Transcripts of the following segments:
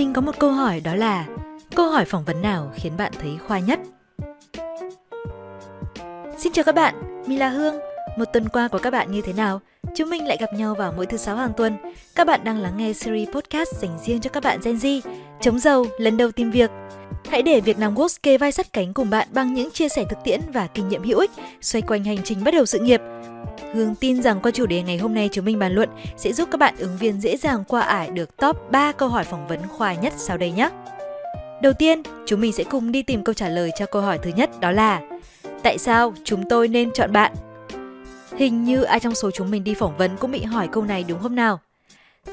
mình có một câu hỏi đó là câu hỏi phỏng vấn nào khiến bạn thấy khoai nhất? Xin chào các bạn, mình là Hương. Một tuần qua của các bạn như thế nào? Chúng mình lại gặp nhau vào mỗi thứ sáu hàng tuần. Các bạn đang lắng nghe series podcast dành riêng cho các bạn Gen Z, chống giàu, lần đầu tìm việc. Hãy để việc làm Works kê vai sắt cánh cùng bạn bằng những chia sẻ thực tiễn và kinh nghiệm hữu ích xoay quanh hành trình bắt đầu sự nghiệp. Hương tin rằng qua chủ đề ngày hôm nay chúng mình bàn luận sẽ giúp các bạn ứng viên dễ dàng qua ải được top 3 câu hỏi phỏng vấn khoa nhất sau đây nhé. Đầu tiên, chúng mình sẽ cùng đi tìm câu trả lời cho câu hỏi thứ nhất đó là Tại sao chúng tôi nên chọn bạn? Hình như ai trong số chúng mình đi phỏng vấn cũng bị hỏi câu này đúng không nào?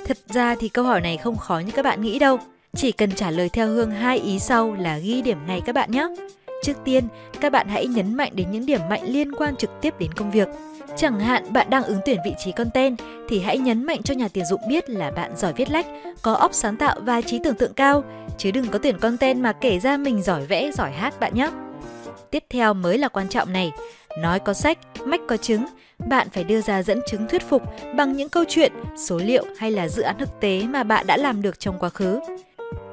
Thật ra thì câu hỏi này không khó như các bạn nghĩ đâu. Chỉ cần trả lời theo hương hai ý sau là ghi điểm ngay các bạn nhé. Trước tiên, các bạn hãy nhấn mạnh đến những điểm mạnh liên quan trực tiếp đến công việc. Chẳng hạn bạn đang ứng tuyển vị trí content thì hãy nhấn mạnh cho nhà tuyển dụng biết là bạn giỏi viết lách, có óc sáng tạo và trí tưởng tượng cao, chứ đừng có tuyển content mà kể ra mình giỏi vẽ, giỏi hát bạn nhé. Tiếp theo mới là quan trọng này, nói có sách, mách có chứng, bạn phải đưa ra dẫn chứng thuyết phục bằng những câu chuyện, số liệu hay là dự án thực tế mà bạn đã làm được trong quá khứ.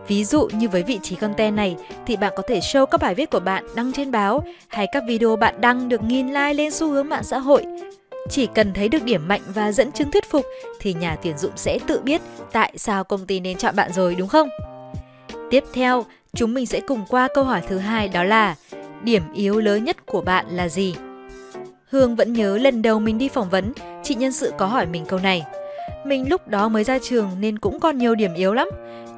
Ví dụ như với vị trí content này thì bạn có thể show các bài viết của bạn đăng trên báo hay các video bạn đăng được nghìn like lên xu hướng mạng xã hội. Chỉ cần thấy được điểm mạnh và dẫn chứng thuyết phục thì nhà tuyển dụng sẽ tự biết tại sao công ty nên chọn bạn rồi đúng không? Tiếp theo, chúng mình sẽ cùng qua câu hỏi thứ hai đó là điểm yếu lớn nhất của bạn là gì? Hương vẫn nhớ lần đầu mình đi phỏng vấn, chị nhân sự có hỏi mình câu này. Mình lúc đó mới ra trường nên cũng còn nhiều điểm yếu lắm.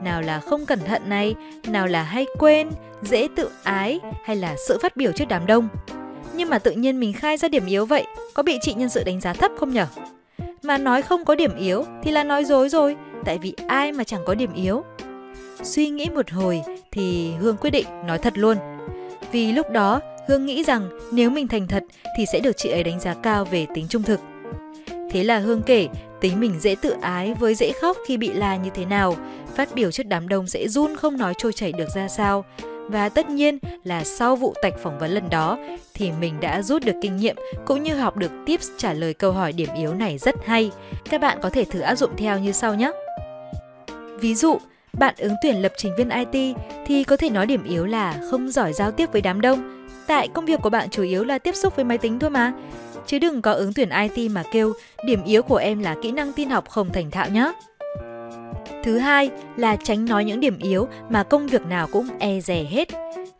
Nào là không cẩn thận này, nào là hay quên, dễ tự ái hay là sự phát biểu trước đám đông. Nhưng mà tự nhiên mình khai ra điểm yếu vậy, có bị chị nhân sự đánh giá thấp không nhở? Mà nói không có điểm yếu thì là nói dối rồi, tại vì ai mà chẳng có điểm yếu. Suy nghĩ một hồi thì Hương quyết định nói thật luôn. Vì lúc đó Hương nghĩ rằng nếu mình thành thật thì sẽ được chị ấy đánh giá cao về tính trung thực. Thế là Hương kể tính mình dễ tự ái với dễ khóc khi bị la như thế nào, phát biểu trước đám đông sẽ run không nói trôi chảy được ra sao. Và tất nhiên là sau vụ tạch phỏng vấn lần đó thì mình đã rút được kinh nghiệm cũng như học được tips trả lời câu hỏi điểm yếu này rất hay. Các bạn có thể thử áp dụng theo như sau nhé. Ví dụ, bạn ứng tuyển lập trình viên IT thì có thể nói điểm yếu là không giỏi giao tiếp với đám đông. Tại công việc của bạn chủ yếu là tiếp xúc với máy tính thôi mà. Chứ đừng có ứng tuyển IT mà kêu, điểm yếu của em là kỹ năng tin học không thành thạo nhé. Thứ hai là tránh nói những điểm yếu mà công việc nào cũng e rè hết.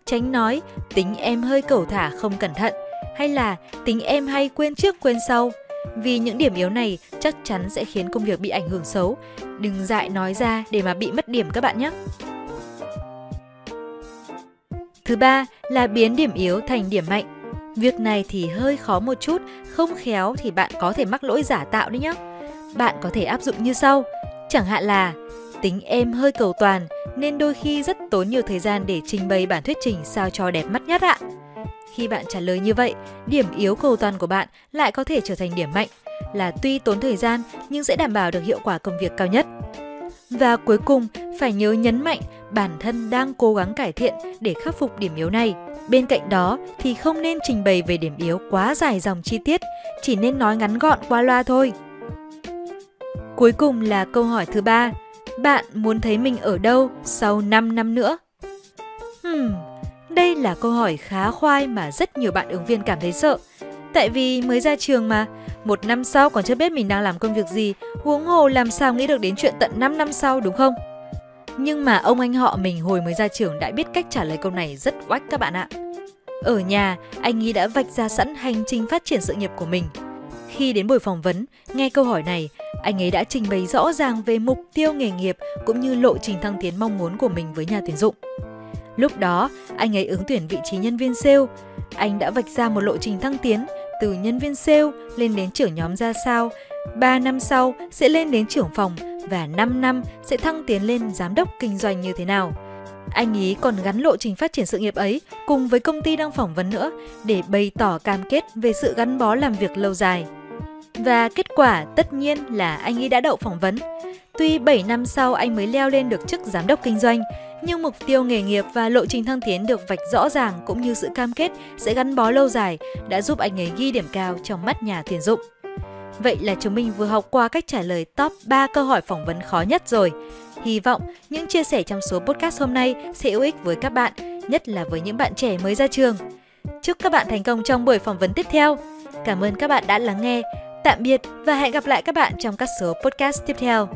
Tránh nói, tính em hơi cẩu thả, không cẩn thận hay là, tính em hay quên trước, quên sau. Vì những điểm yếu này chắc chắn sẽ khiến công việc bị ảnh hưởng xấu. Đừng dại nói ra để mà bị mất điểm các bạn nhé. Thứ ba là biến điểm yếu thành điểm mạnh. Việc này thì hơi khó một chút, không khéo thì bạn có thể mắc lỗi giả tạo đấy nhé. Bạn có thể áp dụng như sau. Chẳng hạn là tính em hơi cầu toàn nên đôi khi rất tốn nhiều thời gian để trình bày bản thuyết trình sao cho đẹp mắt nhất ạ. Khi bạn trả lời như vậy, điểm yếu cầu toàn của bạn lại có thể trở thành điểm mạnh là tuy tốn thời gian nhưng sẽ đảm bảo được hiệu quả công việc cao nhất. Và cuối cùng, phải nhớ nhấn mạnh bản thân đang cố gắng cải thiện để khắc phục điểm yếu này. Bên cạnh đó thì không nên trình bày về điểm yếu quá dài dòng chi tiết, chỉ nên nói ngắn gọn qua loa thôi. Cuối cùng là câu hỏi thứ ba. Bạn muốn thấy mình ở đâu sau 5 năm nữa? Hmm, đây là câu hỏi khá khoai mà rất nhiều bạn ứng viên cảm thấy sợ. Tại vì mới ra trường mà, một năm sau còn chưa biết mình đang làm công việc gì, huống hồ làm sao nghĩ được đến chuyện tận 5 năm sau đúng không? Nhưng mà ông anh họ mình hồi mới ra trường đã biết cách trả lời câu này rất oách các bạn ạ. Ở nhà, anh ấy đã vạch ra sẵn hành trình phát triển sự nghiệp của mình. Khi đến buổi phỏng vấn, nghe câu hỏi này, anh ấy đã trình bày rõ ràng về mục tiêu nghề nghiệp cũng như lộ trình thăng tiến mong muốn của mình với nhà tuyển dụng. Lúc đó, anh ấy ứng tuyển vị trí nhân viên sale. Anh đã vạch ra một lộ trình thăng tiến từ nhân viên sale lên đến trưởng nhóm ra sao, 3 năm sau sẽ lên đến trưởng phòng và 5 năm sẽ thăng tiến lên giám đốc kinh doanh như thế nào. Anh ý còn gắn lộ trình phát triển sự nghiệp ấy cùng với công ty đang phỏng vấn nữa để bày tỏ cam kết về sự gắn bó làm việc lâu dài. Và kết quả tất nhiên là anh ấy đã đậu phỏng vấn. Tuy 7 năm sau anh mới leo lên được chức giám đốc kinh doanh, nhưng mục tiêu nghề nghiệp và lộ trình thăng tiến được vạch rõ ràng cũng như sự cam kết sẽ gắn bó lâu dài đã giúp anh ấy ghi điểm cao trong mắt nhà tuyển dụng. Vậy là chúng mình vừa học qua cách trả lời top 3 câu hỏi phỏng vấn khó nhất rồi. Hy vọng những chia sẻ trong số podcast hôm nay sẽ hữu ích với các bạn, nhất là với những bạn trẻ mới ra trường. Chúc các bạn thành công trong buổi phỏng vấn tiếp theo. Cảm ơn các bạn đã lắng nghe. Tạm biệt và hẹn gặp lại các bạn trong các số podcast tiếp theo.